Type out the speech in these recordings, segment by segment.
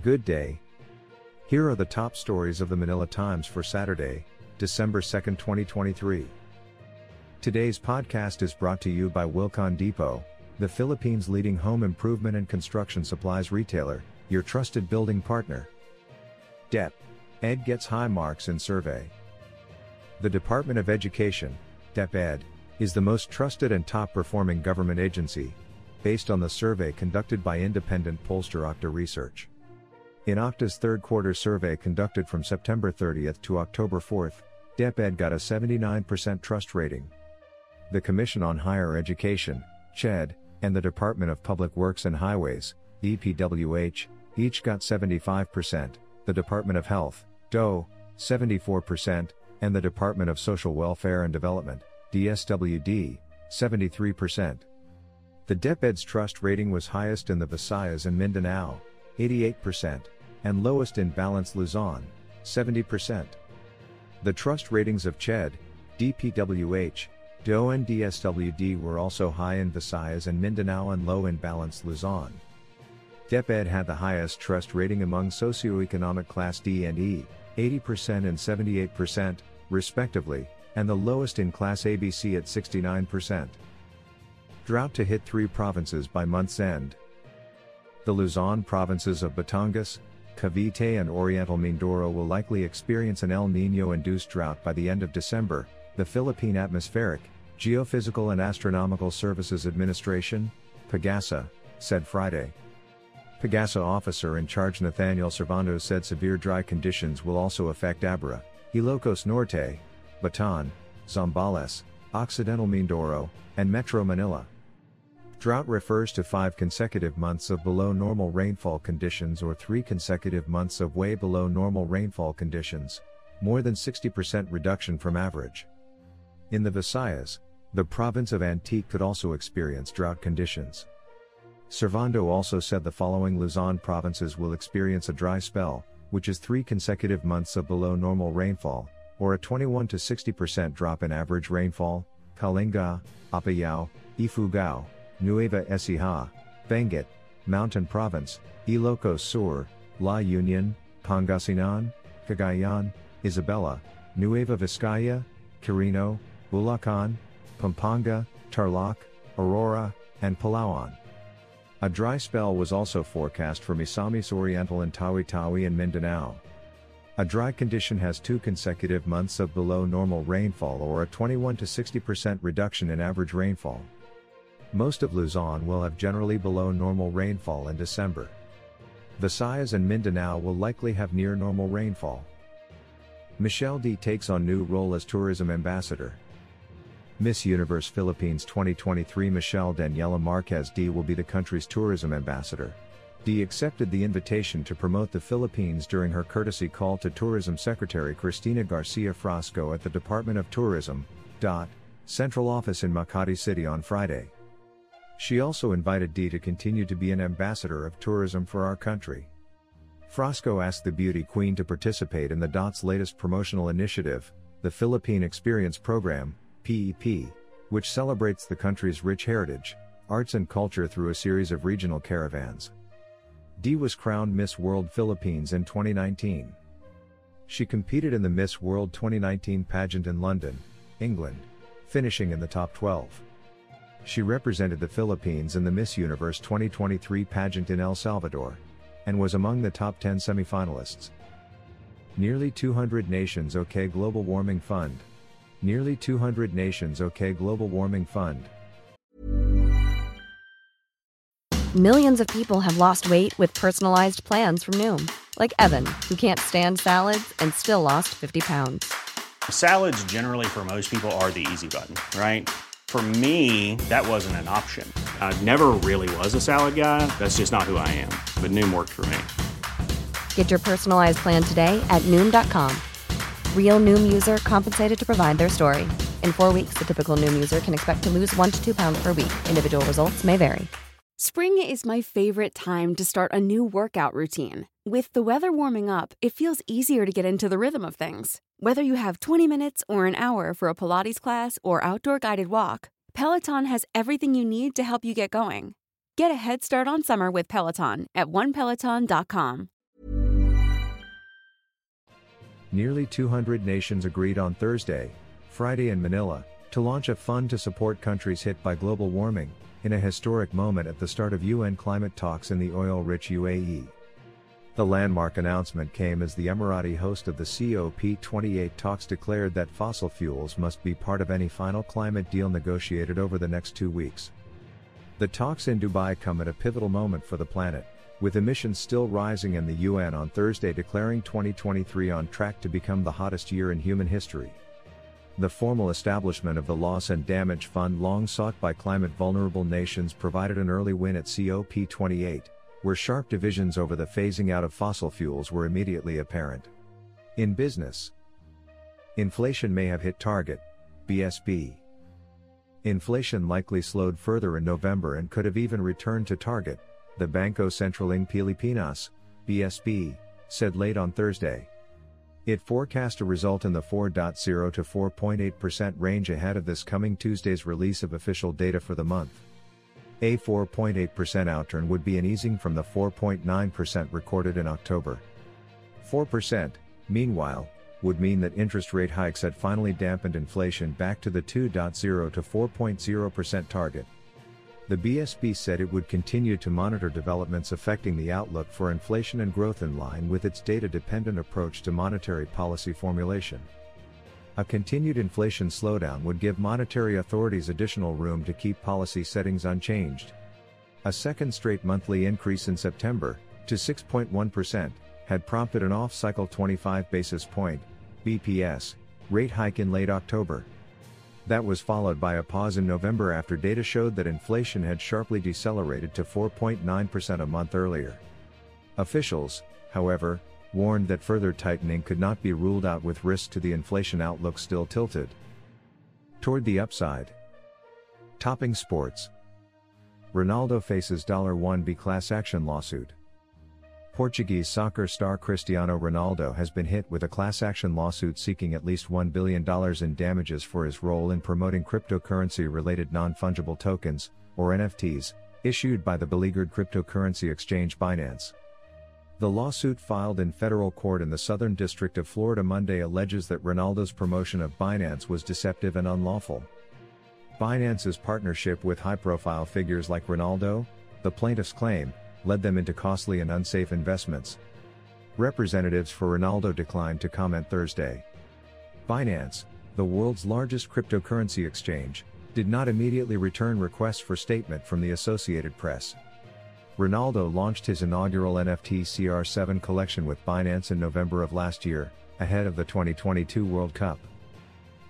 Good day. Here are the top stories of the Manila Times for Saturday, December 2, 2023. Today's podcast is brought to you by Wilcon Depot, the Philippines' leading home improvement and construction supplies retailer, your trusted building partner. DEP. Ed gets high marks in survey. The Department of Education, DepEd, is the most trusted and top performing government agency, based on the survey conducted by independent pollster OCTA Research. In OCTA's third quarter survey conducted from September 30th to October 4th, DepEd got a 79% trust rating. The Commission on Higher Education, CHED, and the Department of Public Works and Highways, DPWH, each got 75%, the Department of Health, DOH, 74%, and the Department of Social Welfare and Development, DSWD, 73%. The DepEd's trust rating was highest in the Visayas and Mindanao, 88%, and lowest in Balanced Luzon, 70%. The trust ratings of CHED, DPWH, DOH and DSWD were also high in Visayas and Mindanao and low in Balanced Luzon. DepEd had the highest trust rating among socioeconomic class D and E, 80% and 78%, respectively, and the lowest in class ABC at 69%. Drought to hit three provinces by month's end. The Luzon provinces of Batangas, Cavite and Oriental Mindoro will likely experience an El Nino induced drought by the end of December, the Philippine Atmospheric, Geophysical and Astronomical Services Administration, PAGASA, said Friday. PAGASA officer in charge Nathaniel Servando said severe dry conditions will also affect Abra, Ilocos Norte, Bataan, Zambales, Occidental Mindoro, and Metro Manila. Drought refers to five consecutive months of below normal rainfall conditions or three consecutive months of way below normal rainfall conditions, more than 60% reduction from average. In the Visayas, the province of Antique could also experience drought conditions. Servando also said the following Luzon provinces will experience a dry spell, which is three consecutive months of below normal rainfall, or a 21 to 60% drop in average rainfall, Kalinga, Apayao, Ifugao, Nueva Ecija, Benguet, Mountain Province, Ilocos Sur, La Union, Pangasinan, Cagayan, Isabela, Nueva Vizcaya, Quirino, Bulacan, Pampanga, Tarlac, Aurora, and Palawan. A dry spell was also forecast for Misamis Oriental and Tawi-Tawi and Mindanao. A dry condition has two consecutive months of below normal rainfall or a 21 to 60% reduction in average rainfall. Most of Luzon will have generally below normal rainfall in December. Visayas and Mindanao will likely have near normal rainfall. Michelle Dee takes on new role as tourism ambassador. Miss Universe Philippines 2023 Michelle Daniela Marquez Dee will be the country's tourism ambassador. Dee accepted the invitation to promote the Philippines during her courtesy call to Tourism Secretary Cristina Garcia Frasco at the Department of Tourism, DOT, Central Office in Makati City on Friday. She also invited Dee to continue to be an ambassador of tourism for our country. Frasco asked the beauty queen to participate in the DOT's latest promotional initiative, the Philippine Experience Program, PEP, which celebrates the country's rich heritage, arts and culture through a series of regional caravans. Dee was crowned Miss World Philippines in 2019. She competed in the Miss World 2019 pageant in London, England, finishing in the top 12. She represented the Philippines in the Miss Universe 2023 pageant in El Salvador, and was among the top 10 semifinalists. Nearly 200 nations OK Global Warming Fund. Nearly 200 nations OK Global Warming Fund. Millions of people have lost weight with personalized plans from Noom, like Evan, who can't stand salads and still lost 50 pounds. Salads, generally, for most people, are the easy button, right? For me, that wasn't an option. I never really was a salad guy. That's just not who I am. But Noom worked for me. Get your personalized plan today at Noom.com. Real Noom user compensated to provide their story. In four weeks, the typical Noom user can expect to lose one to two pounds per week. Individual results may vary. Spring is my favorite time to start a new workout routine. With the weather warming up, it feels easier to get into the rhythm of things. Whether you have 20 minutes or an hour for a Pilates class or outdoor guided walk, Peloton has everything you need to help you get going. Get a head start on summer with Peloton at onepeloton.com. Nearly 200 nations agreed on Thursday, Friday in Manila, to launch a fund to support countries hit by global warming, in a historic moment at the start of UN climate talks in the oil rich UAE. The landmark announcement came as the Emirati host of the COP28 talks declared that fossil fuels must be part of any final climate deal negotiated over the next two weeks. The talks in Dubai come at a pivotal moment for the planet, with emissions still rising and the UN on Thursday declaring 2023 on track to become the hottest year in human history. The formal establishment of the Loss and Damage Fund, long sought by climate vulnerable nations, provided an early win at COP28 where sharp divisions over the phasing out of fossil fuels were immediately apparent. In business, inflation may have hit target, BSP. Inflation likely slowed further in November and could have even returned to target, the Banco Central ng Pilipinas, BSP, said late on Thursday. It forecast a result in the 4.0 to 4.8% range ahead of this coming Tuesday's release of official data for the month. A 4.8% outturn would be an easing from the 4.9% recorded in October. 4%, meanwhile, would mean that interest rate hikes had finally dampened inflation back to the 2.0 to 4.0% target. The BSP said it would continue to monitor developments affecting the outlook for inflation and growth in line with its data dependent approach to monetary policy formulation. A continued inflation slowdown would give monetary authorities additional room to keep policy settings unchanged. A second straight monthly increase in September, to 6.1%, had prompted an off cycle 25 basis point, BPS, rate hike in late October. That was followed by a pause in November after data showed that inflation had sharply decelerated to 4.9% a month earlier. Officials, however, warned that further tightening could not be ruled out with risk to the inflation outlook still tilted toward the upside. Topping sports. Ronaldo faces $1B class action lawsuit. Portuguese soccer star Cristiano Ronaldo has been hit with a class action lawsuit seeking at least $1 billion in damages for his role in promoting cryptocurrency related non fungible tokens, or NFTs, issued by the beleaguered cryptocurrency exchange Binance. The lawsuit filed in federal court in the Southern District of Florida Monday alleges that Ronaldo's promotion of Binance was deceptive and unlawful. Binance's partnership with high profile figures like Ronaldo, the plaintiffs claim, led them into costly and unsafe investments. Representatives for Ronaldo declined to comment Thursday. Binance, the world's largest cryptocurrency exchange, did not immediately return requests for statement from the Associated Press. Ronaldo launched his inaugural NFT CR7 collection with Binance in November of last year, ahead of the 2022 World Cup.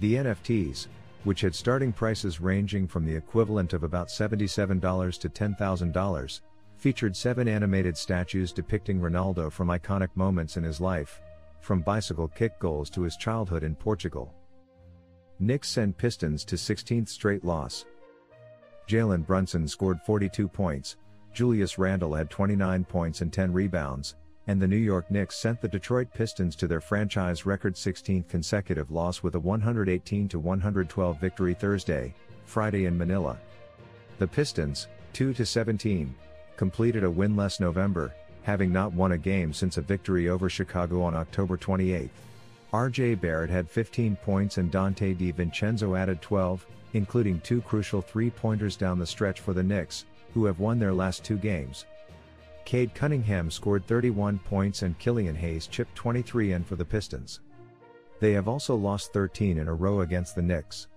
The NFTs, which had starting prices ranging from the equivalent of about $77 to $10,000, featured seven animated statues depicting Ronaldo from iconic moments in his life, from bicycle kick goals to his childhood in Portugal. Knicks send Pistons to 16th straight loss. Jalen Brunson scored 42 points, Julius Randle had 29 points and 10 rebounds, and the New York Knicks sent the Detroit Pistons to their franchise record 16th consecutive loss with a 118 112 victory Thursday, Friday in Manila. The Pistons, 2 17, completed a winless November, having not won a game since a victory over Chicago on October 28. RJ Barrett had 15 points and Donte DiVincenzo added 12, including two crucial three-pointers down the stretch for the Knicks, who have won their last two games. Cade Cunningham scored 31 points and Killian Hayes chipped 23 in for the Pistons. They have also lost 13 in a row against the Knicks.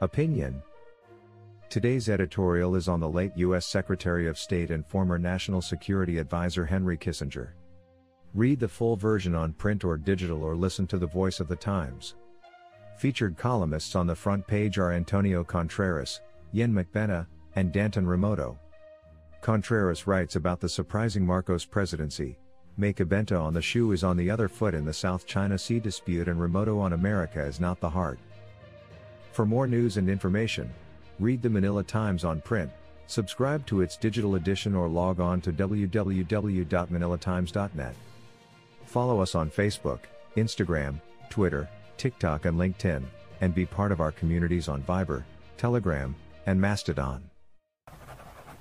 Opinion Today's editorial is on the late U.S. Secretary of State and former National Security Advisor Henry Kissinger. Read the full version on print or digital or listen to the voice of the Times. Featured columnists on the front page are Antonio Contreras, Yen Makabenta, and Danton Remoto. Contreras writes about the surprising Marcos presidency. Makabenta on the shoe is on the other foot in the South China Sea dispute, and Remoto on America is not the heart. For more news and information, read the Manila Times on print, subscribe to its digital edition, or log on to www.manilatimes.net. Follow us on Facebook, Instagram, Twitter, TikTok, and LinkedIn, and be part of our communities on Viber, Telegram, and Mastodon.